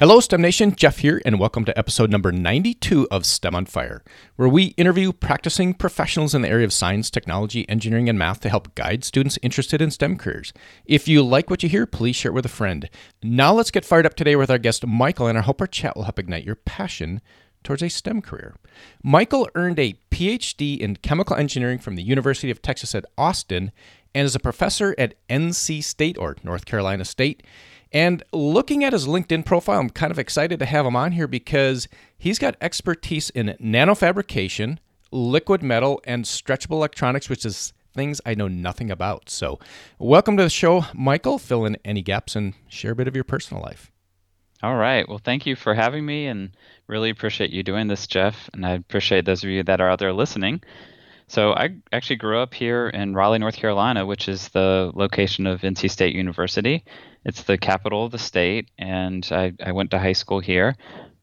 Hello, STEM Nation. Jeff here, and welcome to episode number 92 of STEM on Fire, where we interview practicing professionals in the area of science, technology, engineering, and math to help guide students interested in STEM careers. If you like what you hear, please share it with a friend. Now, let's get fired up today with our guest, Michael, and I hope our chat will help ignite your passion towards a STEM career. Michael earned a PhD in chemical engineering from the University of Texas at Austin and is a professor at NC State or North Carolina State. And looking at his LinkedIn profile, I'm kind of excited to have him on here because he's got expertise in nanofabrication, liquid metal, and stretchable electronics, which is things I know nothing about. So, welcome to the show, Michael. Fill in any gaps and share a bit of your personal life. All right. Well, thank you for having me and really appreciate you doing this, Jeff. And I appreciate those of you that are out there listening. So, I actually grew up here in Raleigh, North Carolina, which is the location of NC State University. It's the capital of the state, and I, I went to high school here.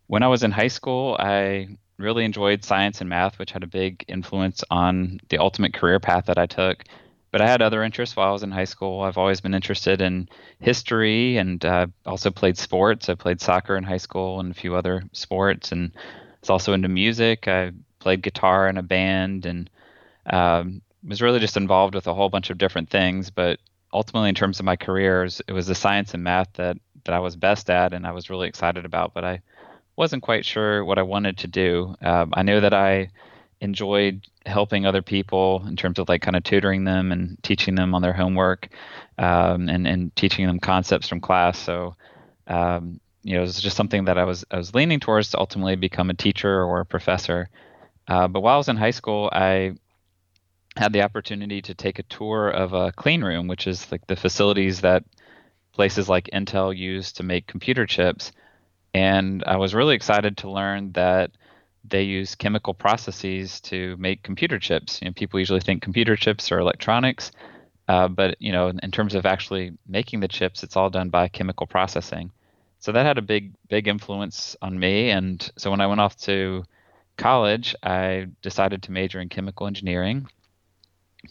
When I was in high school, I really enjoyed science and math, which had a big influence on the ultimate career path that I took. But I had other interests while I was in high school. I've always been interested in history and uh, also played sports. I played soccer in high school and a few other sports, and I was also into music. I played guitar in a band and um, was really just involved with a whole bunch of different things. But ultimately, in terms of my careers, it was the science and math that that I was best at, and I was really excited about. But I wasn't quite sure what I wanted to do. Um, I knew that I enjoyed helping other people in terms of like kind of tutoring them and teaching them on their homework um, and and teaching them concepts from class. So um, you know, it was just something that I was I was leaning towards to ultimately become a teacher or a professor. Uh, but while I was in high school, I had the opportunity to take a tour of a clean room, which is like the facilities that places like Intel use to make computer chips. And I was really excited to learn that they use chemical processes to make computer chips. You know, people usually think computer chips are electronics, uh, but you know, in terms of actually making the chips, it's all done by chemical processing. So that had a big, big influence on me. And so when I went off to college, I decided to major in chemical engineering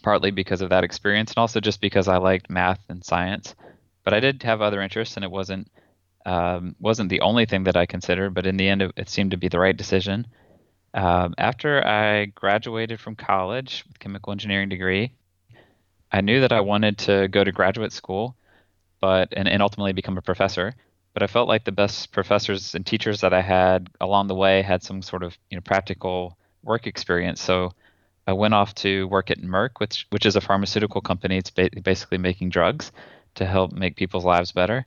partly because of that experience and also just because I liked math and science. But I did have other interests, and it wasn't um, wasn't the only thing that I considered. But in the end, it, seemed to be the right decision. Um, after I graduated from college with chemical engineering degree, I knew that I wanted to go to graduate school, but and, and ultimately become a professor. But I felt like the best professors and teachers that I had along the way had some sort of you know practical work experience. So I went off to work at Merck, which which is a pharmaceutical company. It's ba- basically making drugs to help make people's lives better.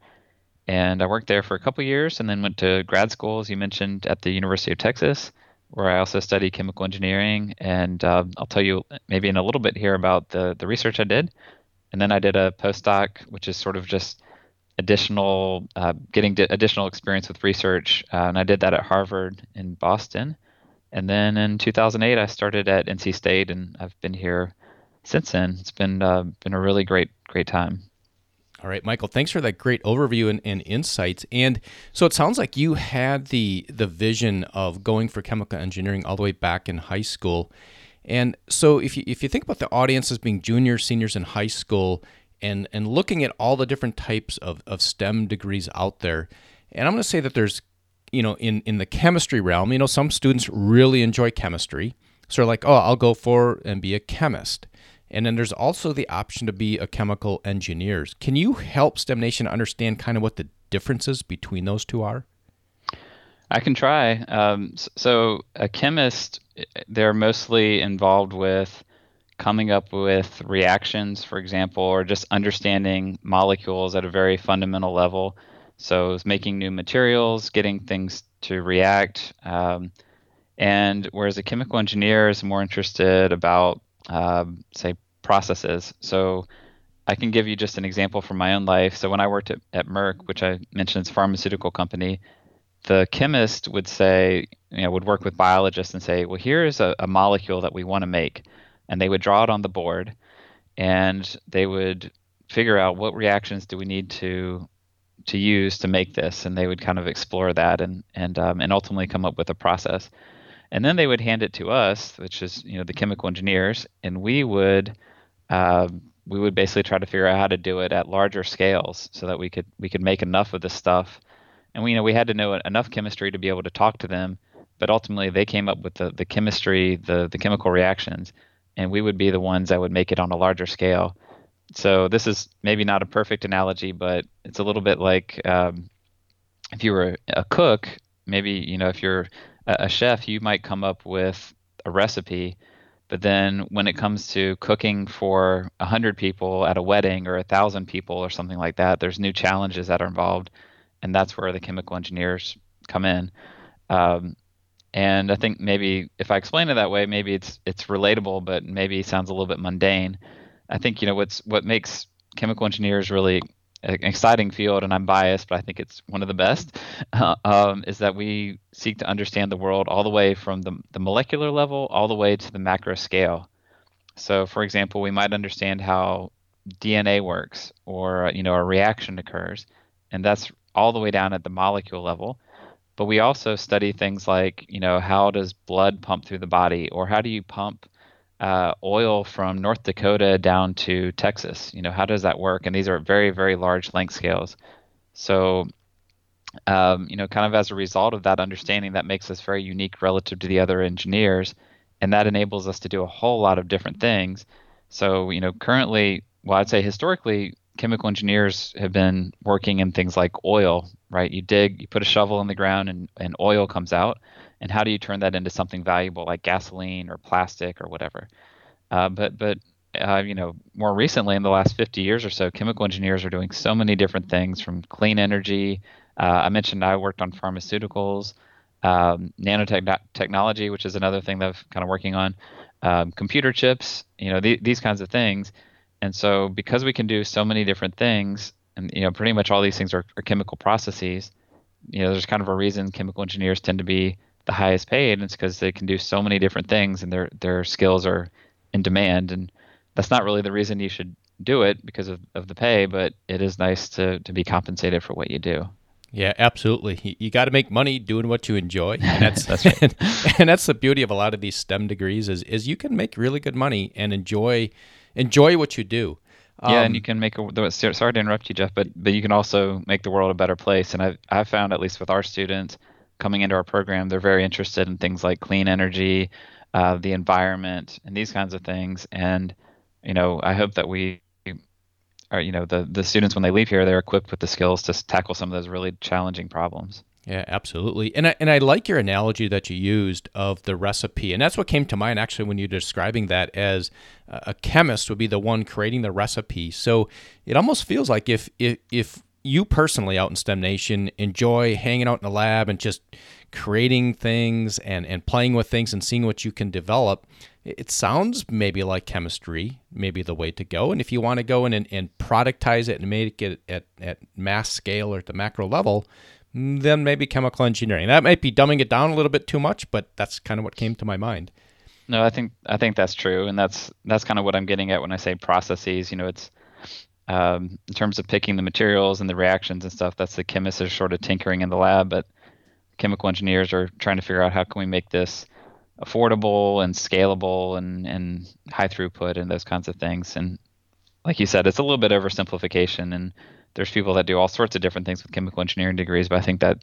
And I worked there for a couple years, and then went to grad school, as you mentioned, at the University of Texas, where I also studied chemical engineering. And uh, I'll tell you maybe in a little bit here about the the research I did. And then I did a postdoc, which is sort of just additional uh, getting additional experience with research, uh, and I did that at Harvard in Boston. And then in 2008, I started at NC State, and I've been here since then. It's been uh, been a really great great time. All right, Michael, thanks for that great overview and, and, insights. And so it sounds like you had the the vision of going for chemical engineering all the way back in high school. And so if you if you think about the audience as being juniors, seniors in high school, and and looking at all the different types of, of STEM degrees out there, and I'm going to say that there's you know, in, in the chemistry realm, you know, some students really enjoy chemistry. So they're like, oh, I'll go for and be a chemist. And then there's also the option to be a chemical engineer. Can you help STEM Nation understand kind of what the differences between those two are? I can try. Um, so, a chemist, they're mostly involved with coming up with reactions, for example, or just understanding molecules at a very fundamental level. So it's making new materials, getting things to react. Um, and whereas a chemical engineer is more interested about, uh, say, processes. So I can give you just an example from my own life. So when I worked at, at Merck, which I mentioned is a pharmaceutical company, the chemist would say, you know, would work with biologists and say, well, here's a, a molecule that we want to make. And they would draw it on the board and they would figure out what reactions do we need to to use to make this, and they would kind of explore that and and um, and ultimately come up with a process. And then they would hand it to us, which is you know the chemical engineers, and we would uh, we would basically try to figure out how to do it at larger scales so that we could we could make enough of this stuff and we you know we had to know enough chemistry to be able to talk to them but ultimately they came up with the, the chemistry the, the chemical reactions and we would be the ones that would make it on a larger scale so this is maybe not a perfect analogy but it's a little bit like um, if you were a cook maybe you know if you're a, chef you might come up with a recipe but then when it comes to cooking for a 100 people at a wedding or a 1,000 people or something like that, there's new challenges that are involved. And that's where the chemical engineers come in. Um, and I think maybe if I explain it that way, maybe it's it's relatable, but maybe it sounds a little bit mundane. I think you know what's what makes chemical engineers really an exciting field, and I'm biased, but I think it's one of the best. Uh, um, is that we seek to understand the world all the way from the, the molecular level all the way to the macro scale. So, for example, we might understand how DNA works, or you know, a reaction occurs, and that's all the way down at the molecule level but we also study things like you know how does blood pump through the body or how do you pump uh, oil from north dakota down to texas you know how does that work and these are very very large length scales so um, you know kind of as a result of that understanding that makes us very unique relative to the other engineers and that enables us to do a whole lot of different things so you know currently well i'd say historically chemical engineers have been working in things like oil, right? You dig, you put a shovel in the ground, and, and oil comes out. And how do you turn that into something valuable like gasoline or plastic or whatever? Uh, but but uh, you know, more recently in the last 50 years or so, chemical engineers are doing so many different things from clean energy. Uh, I mentioned I worked on pharmaceuticals, um, nanotechnology, which is another thing that I'm kind of working on, um, computer chips, you know, th- these kinds of things. And so because we can do so many different things, and you know, pretty much all these things are, are chemical processes, you know, there's kind of a reason chemical engineers tend to be the highest paid, and it's because they can do so many different things and their their skills are in demand. And that's not really the reason you should do it because of, of the pay, but it is nice to to be compensated for what you do. Yeah, absolutely. You, you got to make money doing what you enjoy, and that's that's right. and, and, that's the beauty of a lot of these STEM degrees is is you can make really good money and enjoy enjoy what you do. Yeah, um, and you can make a. Sorry to interrupt you, Jeff, but but you can also make the world a better place. And I've I've found at least with our students coming into our program, they're very interested in things like clean energy, uh, the environment, and these kinds of things. And you know, I hope that we are, you know, the the students when they leave here, they're equipped with the skills to tackle some of those really challenging problems. Yeah, absolutely. And I, and I like your analogy that you used of the recipe. And that's what came to mind actually when you're describing that as a chemist would be the one creating the recipe. So it almost feels like if if, if you personally out in STEM Nation enjoy hanging out in the lab and just creating things and, and playing with things and seeing what you can develop, it sounds maybe like chemistry, maybe the way to go. And if you want to go in and, and productize it and make it at, at mass scale or at the macro level, mm, then maybe chemical engineering. That might be dumbing it down a little bit too much, but that's kind of what came to my mind. No, I think I think that's true, and that's that's kind of what I'm getting at when I say processes. You know, it's um, in terms of picking the materials and the reactions and stuff. That's the chemists are sort of tinkering in the lab, but chemical engineers are trying to figure out how can we make this affordable and scalable and and high throughput and those kinds of things. And like you said, it's a little bit oversimplification and there's people that do all sorts of different things with chemical engineering degrees, but I think that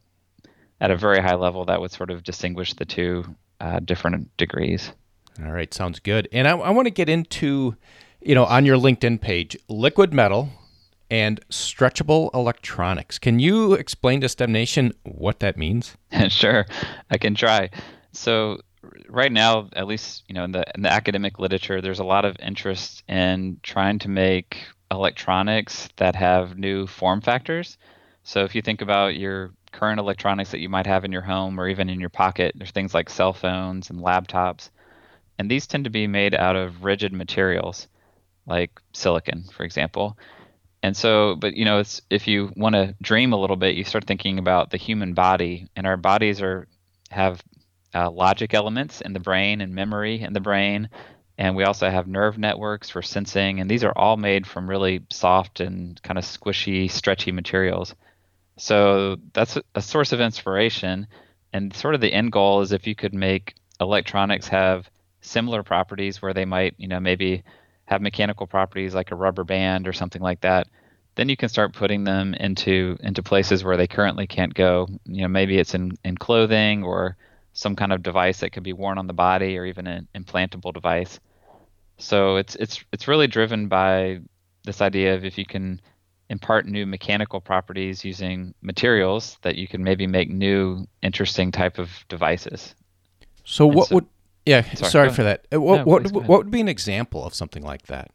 at a very high level, that would sort of distinguish the two uh, different degrees. All right, sounds good. And I, I want to get into, you know, on your LinkedIn page, liquid metal and stretchable electronics. Can you explain to STEM Nation what that means? sure, I can try. So right now, at least you know in the in the academic literature, there's a lot of interest in trying to make electronics that have new form factors. So if you think about your current electronics that you might have in your home or even in your pocket, there's things like cell phones and laptops. And these tend to be made out of rigid materials like silicon, for example. And so, but you know, it's if you want to dream a little bit, you start thinking about the human body, and our bodies are have uh, logic elements in the brain and memory in the brain, and we also have nerve networks for sensing, and these are all made from really soft and kind of squishy, stretchy materials. So that's a source of inspiration. And sort of the end goal is if you could make electronics have similar properties where they might, you know, maybe have mechanical properties like a rubber band or something like that, then you can start putting them into into places where they currently can't go. You know, maybe it's in in clothing or some kind of device that could be worn on the body or even an implantable device. So it's it's it's really driven by this idea of if you can impart new mechanical properties using materials that you can maybe make new interesting type of devices. So and what so, would yeah, sorry, sorry for that. Uh, what no, what what would be an example of something like that?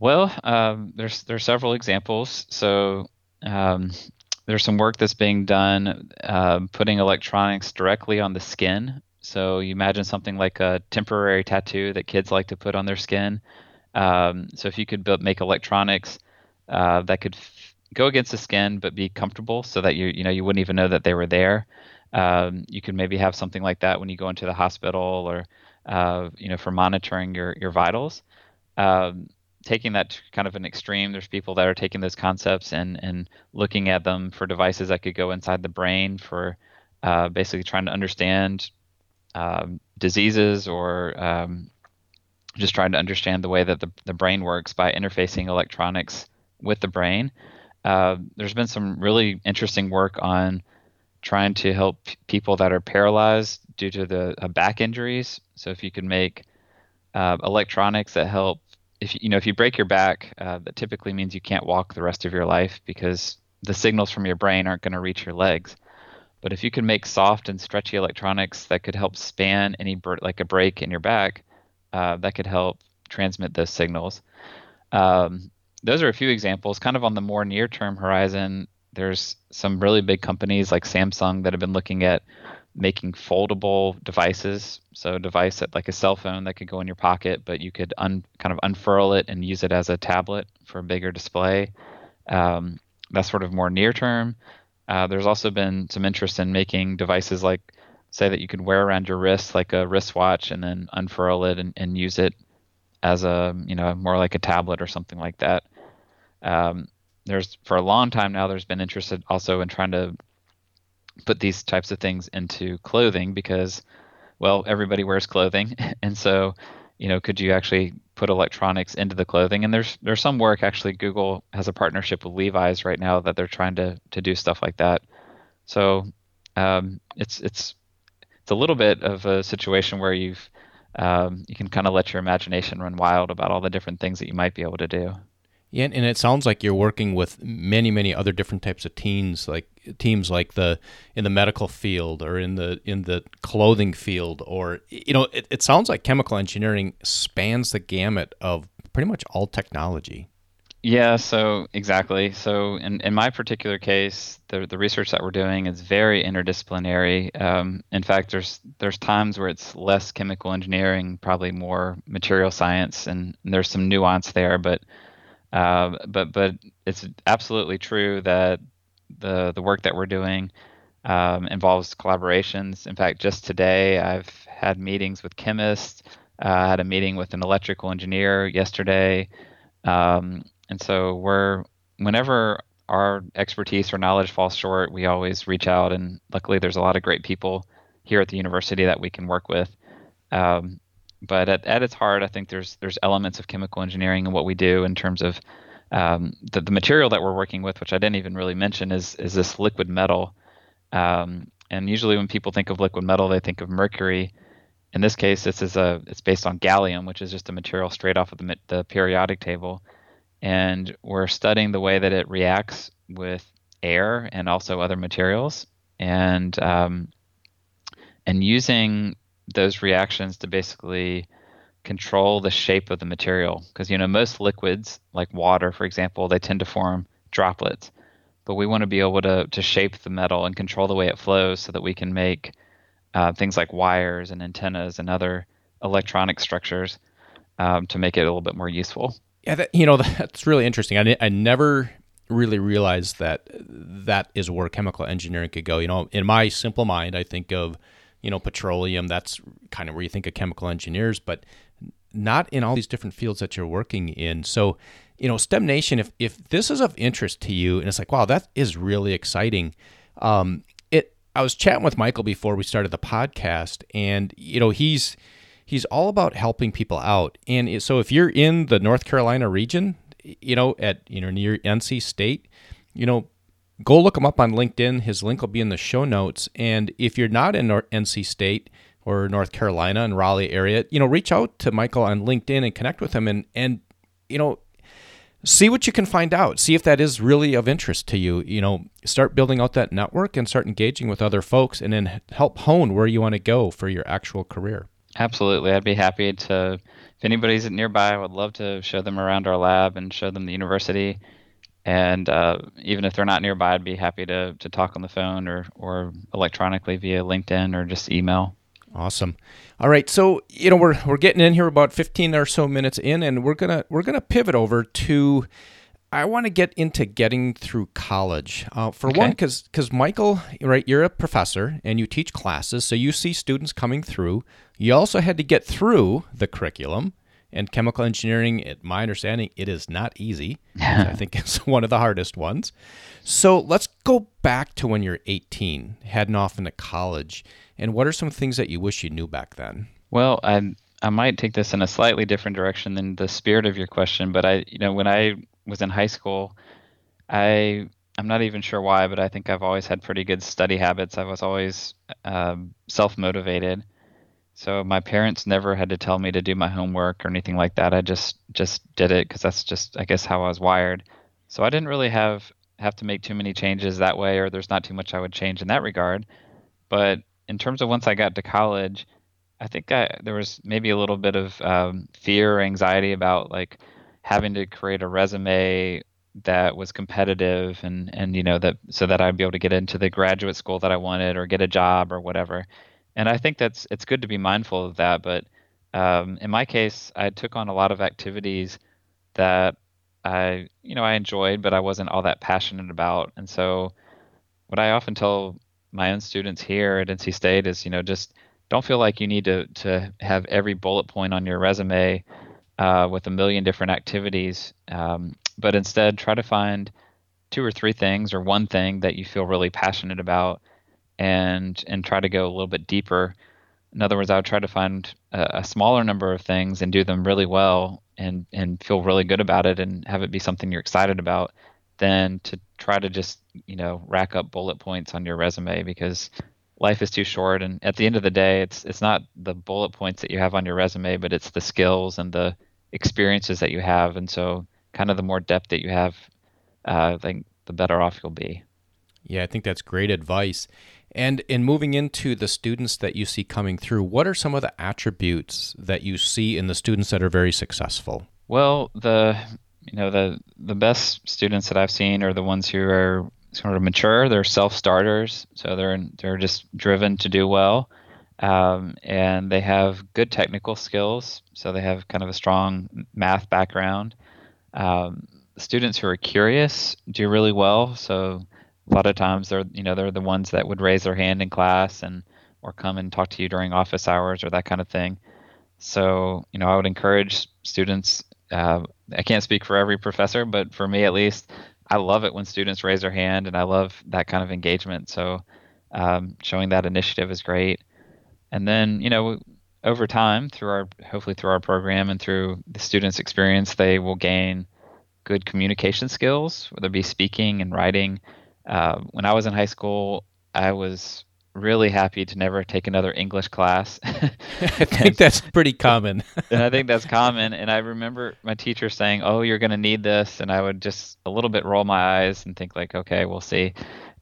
Well, um, there's there's several examples. So um, there's some work that's being done uh, putting electronics directly on the skin. So you imagine something like a temporary tattoo that kids like to put on their skin. Um, so if you could build, make electronics uh, that could f- go against the skin but be comfortable, so that you you know you wouldn't even know that they were there. Um, you could maybe have something like that when you go into the hospital or uh, you know for monitoring your your vitals. Um, taking that to kind of an extreme, there's people that are taking those concepts and and looking at them for devices that could go inside the brain for uh, basically trying to understand um, diseases or um, just trying to understand the way that the, the brain works by interfacing electronics with the brain. Uh, there's been some really interesting work on trying to help people that are paralyzed due to the uh, back injuries. So if you can make uh, electronics that help, if you know if you break your back, uh, that typically means you can't walk the rest of your life because the signals from your brain aren't going to reach your legs. But if you can make soft and stretchy electronics that could help span any like a break in your back, uh, that could help transmit those signals. Um, those are a few examples. Kind of on the more near term horizon, there's some really big companies like Samsung that have been looking at making foldable devices. So a device that like a cell phone that could go in your pocket, but you could un, kind of unfurl it and use it as a tablet for a bigger display. Um, that's sort of more near term. Uh, there's also been some interest in making devices like say that you could wear around your wrist like a wristwatch and then unfurl it and, and use it as a you know more like a tablet or something like that. Um, there's for a long time now there's been interest also in trying to put these types of things into clothing because well everybody wears clothing. And so you know could you actually put electronics into the clothing? And there's there's some work actually Google has a partnership with Levi's right now that they're trying to to do stuff like that. So um, it's it's it's a little bit of a situation where you've um, you can kind of let your imagination run wild about all the different things that you might be able to do. Yeah, and it sounds like you're working with many, many other different types of teams, like teams like the in the medical field or in the in the clothing field, or you know, it, it sounds like chemical engineering spans the gamut of pretty much all technology. Yeah, so exactly. So in, in my particular case, the the research that we're doing is very interdisciplinary. Um, in fact, there's there's times where it's less chemical engineering, probably more material science, and, and there's some nuance there. But uh, but but it's absolutely true that the the work that we're doing um, involves collaborations. In fact, just today I've had meetings with chemists. Uh, I had a meeting with an electrical engineer yesterday. Um, and so we're whenever our expertise or knowledge falls short, we always reach out. And luckily, there's a lot of great people here at the university that we can work with. Um, but at, at its heart, I think there's there's elements of chemical engineering in what we do in terms of um, the, the material that we're working with, which I didn't even really mention, is is this liquid metal. Um, and usually, when people think of liquid metal, they think of mercury. In this case, this is a it's based on gallium, which is just a material straight off of the, the periodic table and we're studying the way that it reacts with air and also other materials, and um, and using those reactions to basically control the shape of the material. Because you know most liquids, like water, for example, they tend to form droplets, but we want to be able to to shape the metal and control the way it flows so that we can make uh, things like wires and antennas and other electronic structures um, to make it a little bit more useful. Yeah, that, you know that's really interesting. I, I never really realized that that is where chemical engineering could go. You know, in my simple mind, I think of you know petroleum. That's kind of where you think of chemical engineers, but not in all these different fields that you're working in. So, you know, STEM Nation, if if this is of interest to you, and it's like, wow, that is really exciting. Um, it. I was chatting with Michael before we started the podcast, and you know, he's he's all about helping people out. And so if you're in the North Carolina region, you know, at you know near NC State, you know, go look him up on LinkedIn. His link will be in the show notes. And if you're not in NC State or North Carolina and Raleigh area, you know, reach out to Michael on LinkedIn and connect with him and and you know, see what you can find out. See if that is really of interest to you. You know, start building out that network and start engaging with other folks and then help hone where you want to go for your actual career. Absolutely. I'd be happy to if anybody's nearby, I would love to show them around our lab and show them the university. And uh, even if they're not nearby, I'd be happy to, to talk on the phone or, or electronically via LinkedIn or just email. Awesome. All right, so you know we're we're getting in here about 15 or so minutes in, and we're gonna we're gonna pivot over to. I want to get into getting through college. Uh, for okay. one, because because Michael, right, you're a professor and you teach classes, so you see students coming through. You also had to get through the curriculum, and chemical engineering, at my understanding, it is not easy. I think it's one of the hardest ones. So let's go back to when you're 18, heading off into college. And what are some things that you wish you knew back then? Well, I I might take this in a slightly different direction than the spirit of your question, but I, you know, when I was in high school, I I'm not even sure why, but I think I've always had pretty good study habits. I was always um, self motivated so my parents never had to tell me to do my homework or anything like that. I just just did it because that's just I guess how I was wired. So I didn't really have have to make too many changes that way, or there's not too much I would change in that regard. But in terms of once I got to college, I think I, there was maybe a little bit of um, fear or anxiety about like having to create a resume that was competitive and and you know that so that I'd be able to get into the graduate school that I wanted or get a job or whatever and I think that's it's good to be mindful of that. But um, in my case, I took on a lot of activities that I you know I enjoyed, but I wasn't all that passionate about. And so, what I often tell my own students here at NC State is you know just don't feel like you need to to have every bullet point on your resume uh, with a million different activities, um, but instead try to find two or three things or one thing that you feel really passionate about and and try to go a little bit deeper. In other words, I would try to find a, a, smaller number of things and do them really well and and feel really good about it and have it be something you're excited about than to try to just you know rack up bullet points on your resume because life is too short and at the end of the day it's it's not the bullet points that you have on your resume but it's the skills and the experiences that you have and so kind of the more depth that you have uh, I think the better off you'll be. Yeah, I think that's great advice. And in moving into the students that you see coming through, what are some of the attributes that you see in the students that are very successful? Well, the you know the the best students that I've seen are the ones who are sort of mature. They're self starters, so they're they're just driven to do well, um, and they have good technical skills. So they have kind of a strong math background. Um, students who are curious do really well. So a lot of times they're you know they're the ones that would raise their hand in class and or come and talk to you during office hours or that kind of thing. So you know I would encourage students. Uh, I can't speak for every professor, but for me at least, I love it when students raise their hand, and I love that kind of engagement. So um, showing that initiative is great. And then you know over time through our hopefully through our program and through the students' experience, they will gain good communication skills, whether it be speaking and writing uh, when I was in high school, I was really happy to never take another English class. I think that's pretty common. and I think that's common. And I remember my teacher saying, "Oh, you're going to need this," and I would just a little bit roll my eyes and think like, "Okay, we'll see."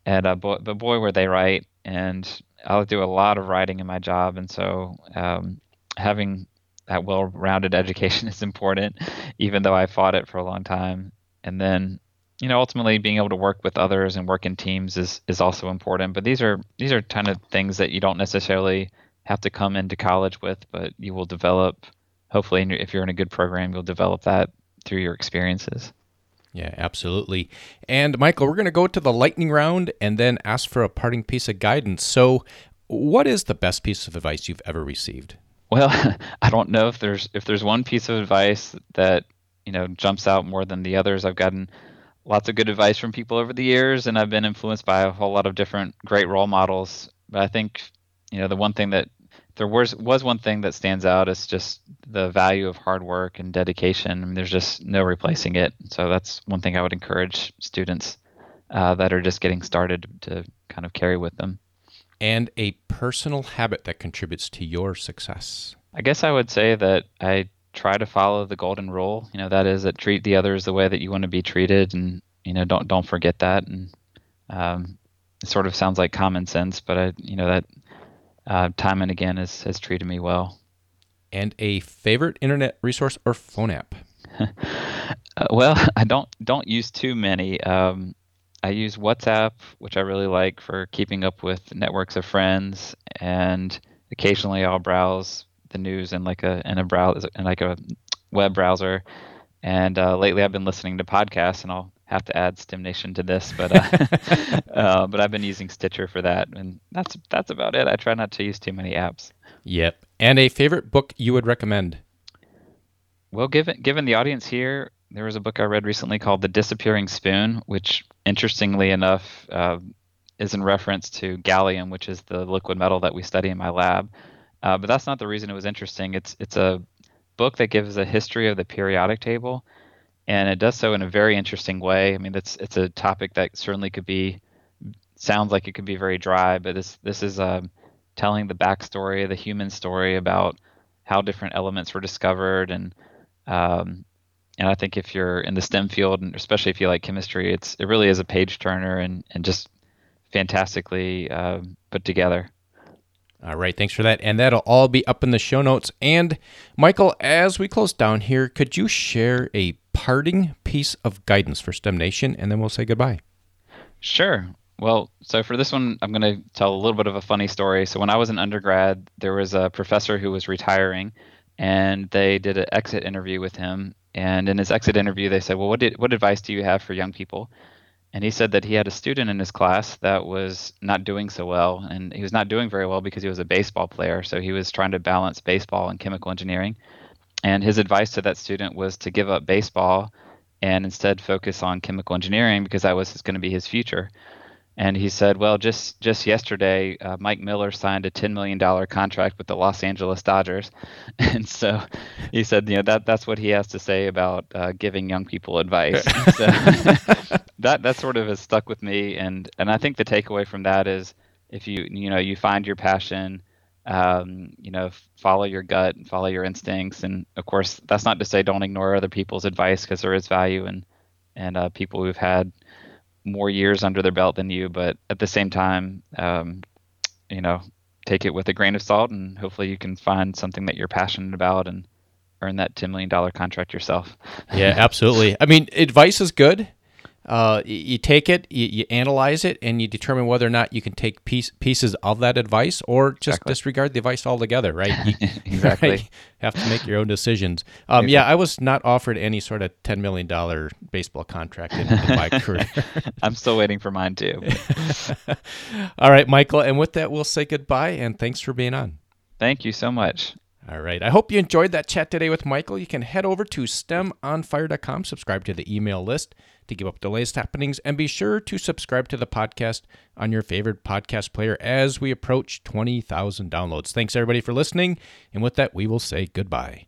And uh, boy, but boy, were they right. And I'll do a lot of writing in my job, and so um, having that well-rounded education is important, even though I fought it for a long time. And then you know ultimately being able to work with others and work in teams is is also important but these are these are kind of things that you don't necessarily have to come into college with but you will develop hopefully if you're in a good program you'll develop that through your experiences. Yeah absolutely. And michael we're going to go to the lightning round and then ask for a parting piece of guidance. So what is the best piece of advice you've ever received? Well i don't know if there's if there's one piece of advice that you know jumps out more than the others i've gotten lots of good advice from people over the years, and I've been influenced by a whole lot of different great role models. But I think, you know, the one thing that there was was one thing that stands out. is just the value of hard work and dedication. I mean, there's just no replacing it. So that's one thing I would encourage students uh, that are just getting started to kind of carry with them. And a personal habit that contributes to your success. I guess I would say that I try to follow the golden rule. You know, that is that treat the others the way that you want to be treated, and you know, don't don't forget that. And um, it sort of sounds like common sense, but I, you know, that uh, time and again has has treated me well. And a favorite internet resource or phone app. uh, well, I don't don't use too many. Um, I use WhatsApp, which I really like for keeping up with networks of friends, and occasionally I'll browse the news in like a in a browser in like a web browser. And uh, lately, I've been listening to podcasts, and I'll have to add STEMnation to this, but uh, uh, but I've been using Stitcher for that, and that's that's about it. I try not to use too many apps. Yep. And a favorite book you would recommend? Well, given given the audience here, there was a book I read recently called The Disappearing Spoon, which interestingly enough uh, is in reference to gallium, which is the liquid metal that we study in my lab. Uh, but that's not the reason it was interesting. It's it's a book that gives a history of the periodic table, and it does so in a very interesting way. I mean, it's it's a topic that certainly could be sounds like it could be very dry, but this this is um, telling the backstory, the human story about how different elements were discovered and um, and I think if you're in the STEM field, and especially if you like chemistry, it's it really is a page turner and and just fantastically uh, put together. All right, thanks for that. And that'll all be up in the show notes. And Michael, as we close down here, could you share a parting piece of guidance for STEM Nation, and then we'll say goodbye. Sure. Well, so for this one, I'm going to tell a little bit of a funny story. So when I was an undergrad, there was a professor who was retiring, and they did an exit interview with him and in his exit interview, they said, "Well, what did, what advice do you have for young people?" And he said that he had a student in his class that was not doing so well, and he was not doing very well because he was a baseball player. So he was trying to balance baseball and chemical engineering. And his advice to that student was to give up baseball and instead focus on chemical engineering because that was going to be his future and he said, "Well, just just yesterday, uh, Mike Miller signed a ten million dollar contract with the Los Angeles Dodgers," and so he said, "You know that that's what he has to say about uh, giving young people advice." so that that sort of has stuck with me, and and I think the takeaway from that is if you you know you find your passion. Um, you know, follow your gut and follow your instincts, and of course, that's not to say don't ignore other people's advice because there is value and and uh, people who've had more years under their belt than you, but at the same time, um, you know, take it with a grain of salt, and hopefully you can find something that you're passionate about and earn that ten million dollar contract yourself. yeah, absolutely. I mean, advice is good, uh, you take it, you, you, analyze it, and you determine whether or not you can take piece, pieces of that advice or just exactly. disregard the advice altogether, right? You, exactly. Right? Have to make your own decisions. Um, exactly. Yeah, I was not offered any sort of $10 million baseball contract in, in my career. I'm still waiting for mine too. All right, Michael. And with that, we'll say goodbye and thanks for being on. Thank you so much. All right. I hope you enjoyed that chat today with Michael. You can head over to stemonfire.com, subscribe to the email list to keep up the latest happenings, and be sure to subscribe to the podcast on your favorite podcast player as we approach 20,000 downloads. Thanks, everybody, for listening. And with that, we will say goodbye.